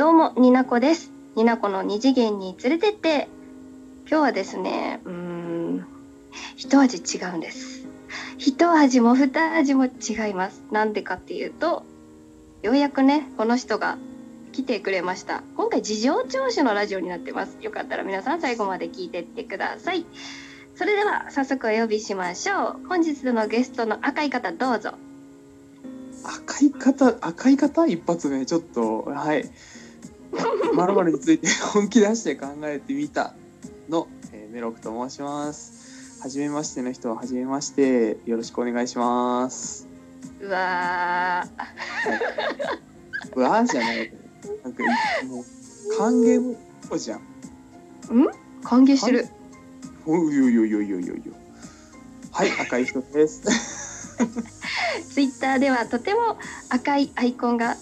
どうも、になこです。になこの二次元に連れてって。今日はですね、うん、一味違うんです。一味も二味も違います。なんでかっていうと、ようやくね、この人が来てくれました。今回、事情聴取のラジオになってます。よかったら皆さん最後まで聞いてってください。それでは、早速お呼びしましょう。本日のゲストの赤い方、どうぞ。赤い方赤い方一発目ちょっとはいまるまるについて本気出して考えてみたの、えーメロクと申します。初めましての人は初めましてよろしくお願いします。うわー。うわーじゃない。なんかもう歓迎もじゃん。歓迎してる。おうよいよいよいよいよいよはい赤い人です。ツイッターではとても赤いアイコンが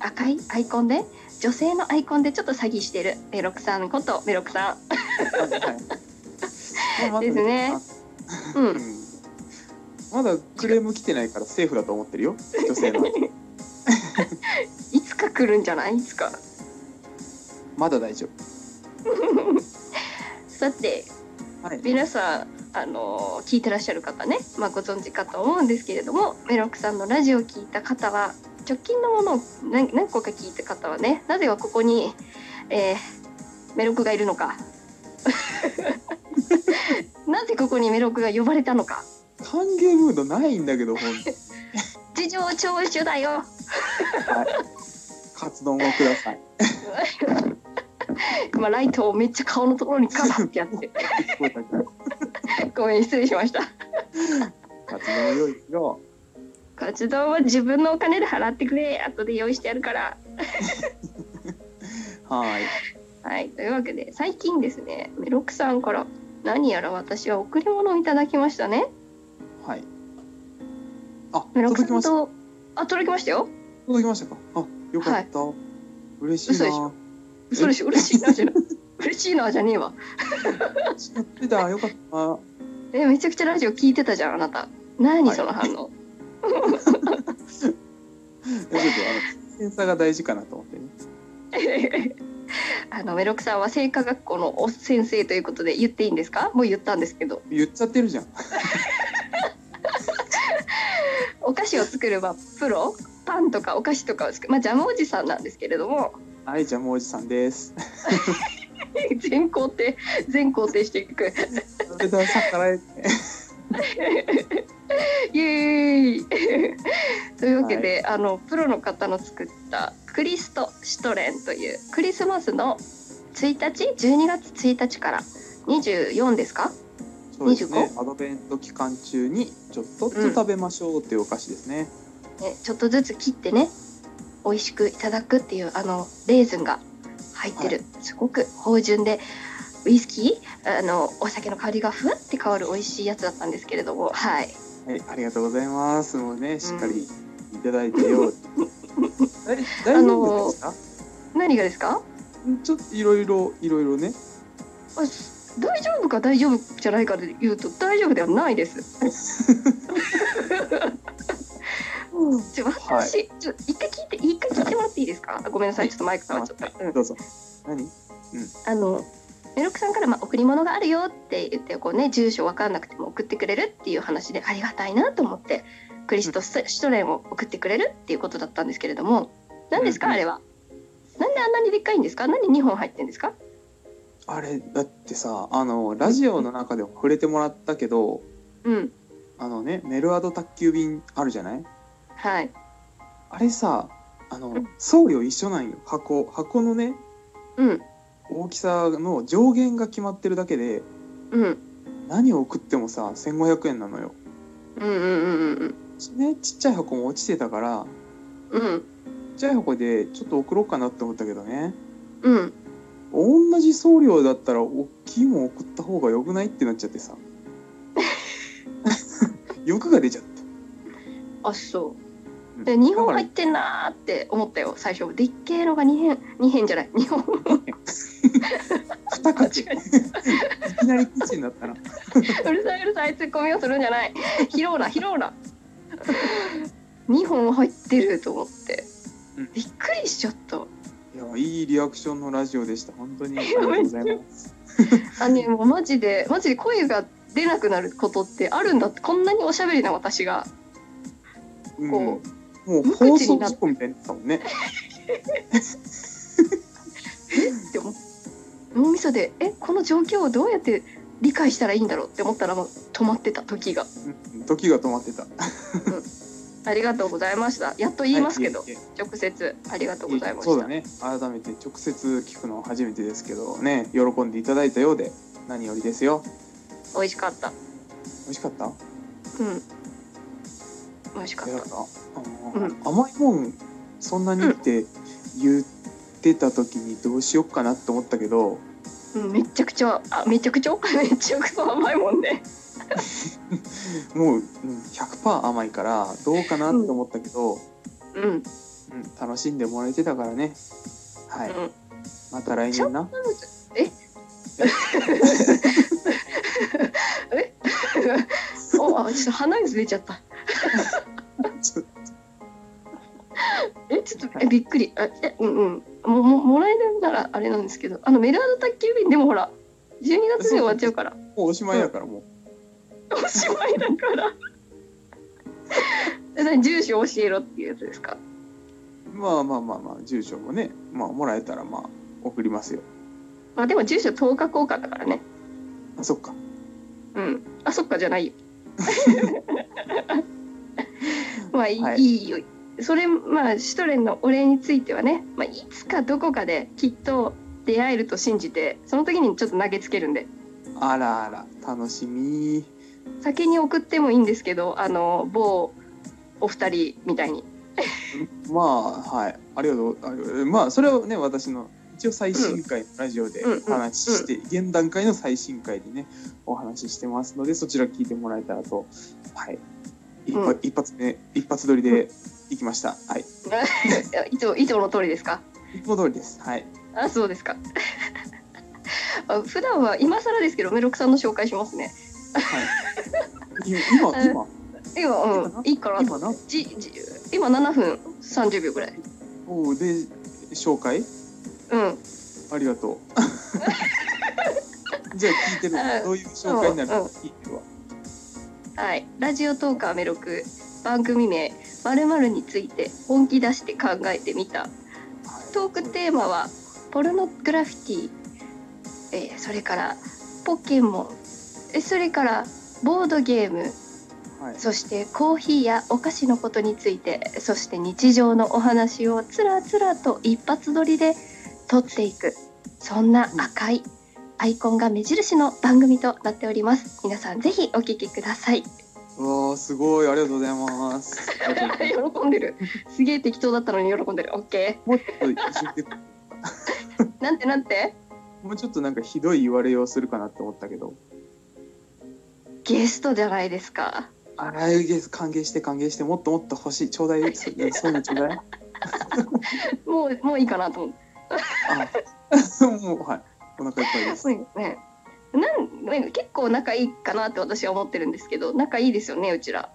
赤いアイコンで女性のアイコンでちょっと詐欺してる。メロクさんことメロクさはいはいまあまだですね。ん。う。うん。ん。まだクレーム来てないからセーフだと思ってるよ。女性の。いつか来るんじゃない？いつか。まだ大丈さて夫はい。皆さんあの聞いてらっしゃる方ね、まあ、ご存知かと思うんですけれどもメロクさんのラジオを聞いた方は直近のものを何何個か聞いた方はねなぜはここに、えーメロクがいるのか なぜここにメロクが呼ばれたのか歓迎ムードないんだけど、ほんと。事情聴取だよカツ丼をください。今ライトをめっちゃ顔のところにカラってやって ごめん失礼しましたカツ丼を用意しろ。活動は自分のお金で払ってくれ後で用意してやるからはい。はいというわけで最近ですねメロクさんから何やら私は贈り物をいただきましたねはい。あ、メロク届きました。さんとあ届きましたよ届きましたか？あ、よかった。嬉しい嘘でしな。嘘でしょ？嬉しいなじゃない嬉しいなじゃねえわ知ってた。よかった。えめちゃくちゃラジオ聞いてたじゃんあなた何はいその反応、いやちょっとあのセンサーが大事かなと思ってね。あのメロクさんは製菓学校のお先生ということで言っていいんですか？もう言ったんですけど言っちゃってるじゃん。お菓子を作るまあプロ？パンとかお菓子とかを作るまあジャムおじさんなんですけれどもはい、ジャムおじさんです。全工程全工程していくそれでは逆らえて。イエーイ。というわけで、あのプロの方の作ったクリストシュトレンというクリスマスの1日12月1日から。24ですか？そうですね。アドベント期間中にちょっとずつ食べましょうっていうお菓子ですね。ね、ちょっとずつ切ってね美味しくいただくっていうあのレーズンが入ってる、すごく芳醇でウイスキー？あのお酒の香りがふわって変わる美味しいやつだったんですけれどもはいはい、ありがとうございます。もうね、しっかりいただいてよ。大大あ丈の夫ですか？何がですか？ちょっといろいろいろいろね。あ大丈夫か？大丈夫じゃないかで言うと大丈夫ではないです。ちょ私、ちょ一回聞いて一回聞いてもらっていいですか？ごめんなさい、はいちょっとマイク触っちゃった。うんどうぞ。何？あのメロクさんからまあ贈り物があるよって言ってこうね住所わかんなくても送ってくれるっていう話でありがたいなと思ってクリストスシュトレンを送ってくれるっていうことだったんですけれども何ですか、あれはなんであんなにでっかいんですか？何2本入ってんですか？あれだってさ、あのラジオの中でも触れてもらったけど、うんあのねメルアド宅急便あるじゃない？はい。あれさ、あのうん。送料一緒なんよ。箱箱のね。うん大きさの上限が決まってるだけで、うん。何を送ってもさ1500円なのよ。うんうんうんうんねちっちゃい箱も落ちてたから。うん。うんちっちゃい箱でちょっと送ろうかなって思ったけどね。うん。同じ送料だったら大きいもん送った方がよくないってなっちゃってさ。欲が出ちゃった。あそう。うん。で2本入ってんなーって思ったよ最初。でっけえのが2辺2辺じゃない。2本二口。いきなり口になったな。うるさいうるさいツッコミをするんじゃない。拾うな拾うな。2本入ってると思って。うん。びっくりしちゃった。いやいいリアクションのラジオでした。本当に。ありがとうございます。あねもうマジでマジで声が出なくなることってあるんだって。こんなにおしゃべりな私が。うん。こもう無放口になっ送事故みたいになってたもんね 脳みそでえこの状況をどうやって理解したらいいんだろうって思ったらもう止まってた時が。うん時が止まってた。ありがとうございました。やっと言いますけど、はい直接ありがとうございました。そうだね。改めて直接聞くのは初めてですけどね喜んでいただいたようで何よりですよ。美味しかった。美味しかった？うん。美味しかった。うん。甘いもんそんなにって言ってた時にどうしよっかなって思ったけどうんめちゃくちゃあめちゃくちゃ？め ちゃくちゃ甘いもんね。もううん100%甘いからどうかなって思ったけど、うん。うん、楽しんでもらえてたからね。はい、うん。また来年な。え？え？おあちょっと鼻水出ちゃった。えちょっとえびっくり。あえうんうんもももらえるならあれなんですけどあのメールアド宅急便でもほら12月で終わっちゃうから。もうおしまいだからもう、おしまいだから。住所教えろっていうやつですか？まあまあまあまあ住所もねまあもらえたらまあ送りますよ。まあでも住所10日交換だからね。あそっか。うん。あそっかじゃないよ。まあいい,、はい。い、いよそれまあシュトレンのお礼についてはね、まあ、いつかどこかできっと出会えると信じてその時にちょっと投げつけるんで。あらあら楽しみ。先に送ってもいいんですけどあの某お二人みたいに。まあはい。ありがとう。あまあそれをね私の一応最新回のラジオでうんお話しして、現段階の最新回でねお話ししてますのでそちら聞いてもらえたらと。はい一発,、うん。一発目一発撮りで行きました。はい。いつもいつもの通りですか？一歩通りです。はい。あそうですか。あ普段は今更ですけどメロクさんの紹介しますね。はい。い今 今。今うん。いいかなと。今な？じじ今7分30秒ぐらい。おうで紹介？うん。ありがとう。じゃあ聞いてる。うんどういう紹介になる？か聞いてはい。ラジオトーカーメロク番組名〇〇について本気出して考えてみた。はいトークテーマはポルノグラフィティ、えーそれからポケモン。えそれからボードゲーム。はい。そしてコーヒーやお菓子のことについて。そして日常のお話をつらつらと一発撮りで撮っていく。そんな赤いアイコンが目印の番組となっております。皆さんぜひお聞きください。うわーすごい。ありがとうございます。喜んでる。すげえ適当だったのに喜んでる。オッケもうちょっとなんてなんて？もうちょっとなんかひどい言われようするかなって思ったけど。ゲストじゃないですか。ああいうゲス歓迎して歓迎してもっともっと欲しい。ちょうだい。そういうのちょうだい。もうもういいかなと思って。あ もうはいお腹いっぱいです。そうよね。なんなんか結構仲いいかなって私は思ってるんですけど仲いいですよねうちら。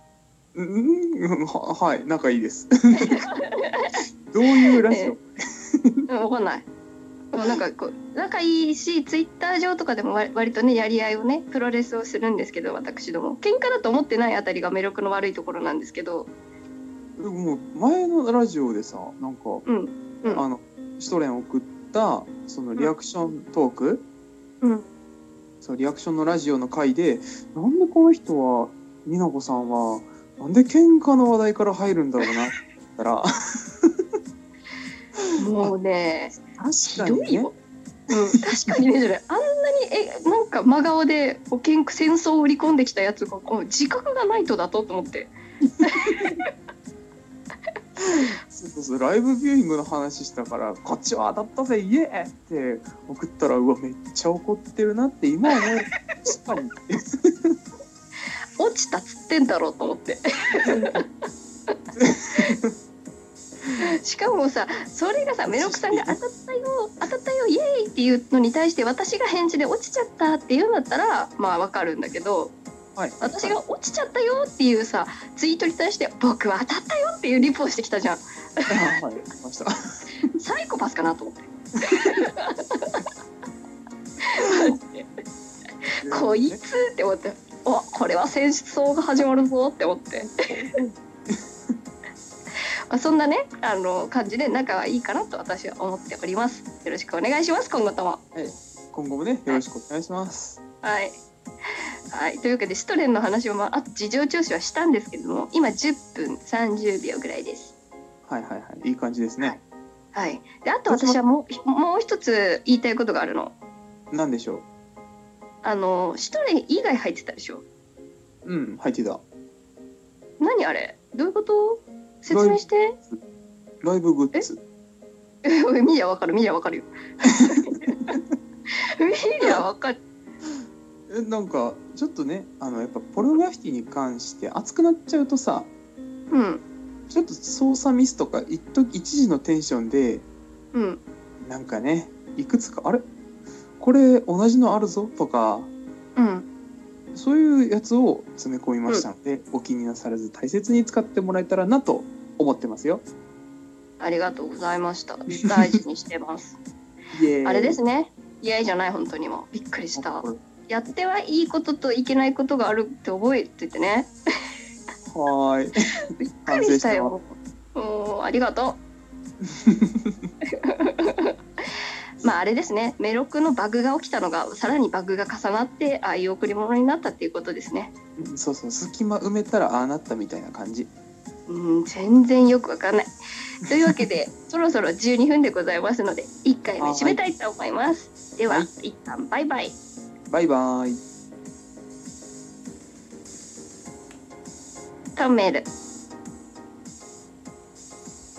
うんははい仲いいです。どういうラジオ、うん、わかんない。でもなんかこう仲いいしツイッター上とかでも割割とねやり合いをねプロレスをするんですけど私ども。喧嘩だと思ってないあたりが魅力の悪いところなんですけど。でももう前のラジオでさなんか、うんうん。あのシュトレン送ったそのリアクショントーク、うん。そうリアクションのラジオの回でなんでこの人は美奈子さんはなんで喧嘩の話題から入るんだろうなって言ったら。もうねひ確かにね。どいよ。うん、確かにねじゃない。あんなにえなんか真顔でこう喧嘩戦争を売り込んできたやつがこう自覚がないとだとと思ってそうそうそうライブビューイングの話したからこっちは当たったぜイエーって送ったらうわめっちゃ怒ってるなって今思う。確かに。落ちたっつってんだろうと思って。しかもさそれがさメロクさんが当たったよ当たったよイエーイっていうのに対して私が返事で落ちちゃったって言うんだったらまあわかるんだけどはい。私が落ちちゃったよっていうさツイートに対して僕は当たったよっていうリポをしてきたじゃん。あはい。来ました。サイコパスかなと思って。こいつって思って。おこれは戦争が始まるぞって思って。まあそんなねあの感じで仲はいいかなと私は思っております。よろしくお願いします今後とも。今後もねよろしくお願いします。はいはい、というわけでシュトレンの話を、まあ、あと事情聴取はしたんですけれども今10分30秒ぐらいです。はいはいはい。いい感じですね。はい。であと私はもうもう一つ言いたいことがあるの。なんでしょあのシュトレン以外入ってたでしょ？う。うん入ってた。何あれ？どういうこと？説明して。ライブグッズ。見りゃわかる見りゃわかるよ。見りゃわかる。えなんかちょっとねあのやっぱポルノグラフィティに関して熱くなっちゃうとさうん。ちょっと操作ミスとか一時のテンションでうん。なんかねいくつかあれ？これ同じのあるぞ？とかうん。そういうやつを詰め込みましたので、お気になさらず大切に使ってもらえたらなと思ってますよ。ありがとうございました。大事にしてます。あれですね。イエじゃない本当にもびっくりしたやってはいいことといけないことがあるって覚えててね。はーい。びっくりしたよ。うんありがとう。まああれですね。メロクのバグが起きたのがさらにバグが重なってああいう贈り物になったっていうことですね。うんそうそう。隙間埋めたらああなったみたいな感じ。うん全然よくわかんない。というわけで そろそろ12分でございますので1回目締めたいと思います。では、はい。一旦バイバイバイバイ。タンメル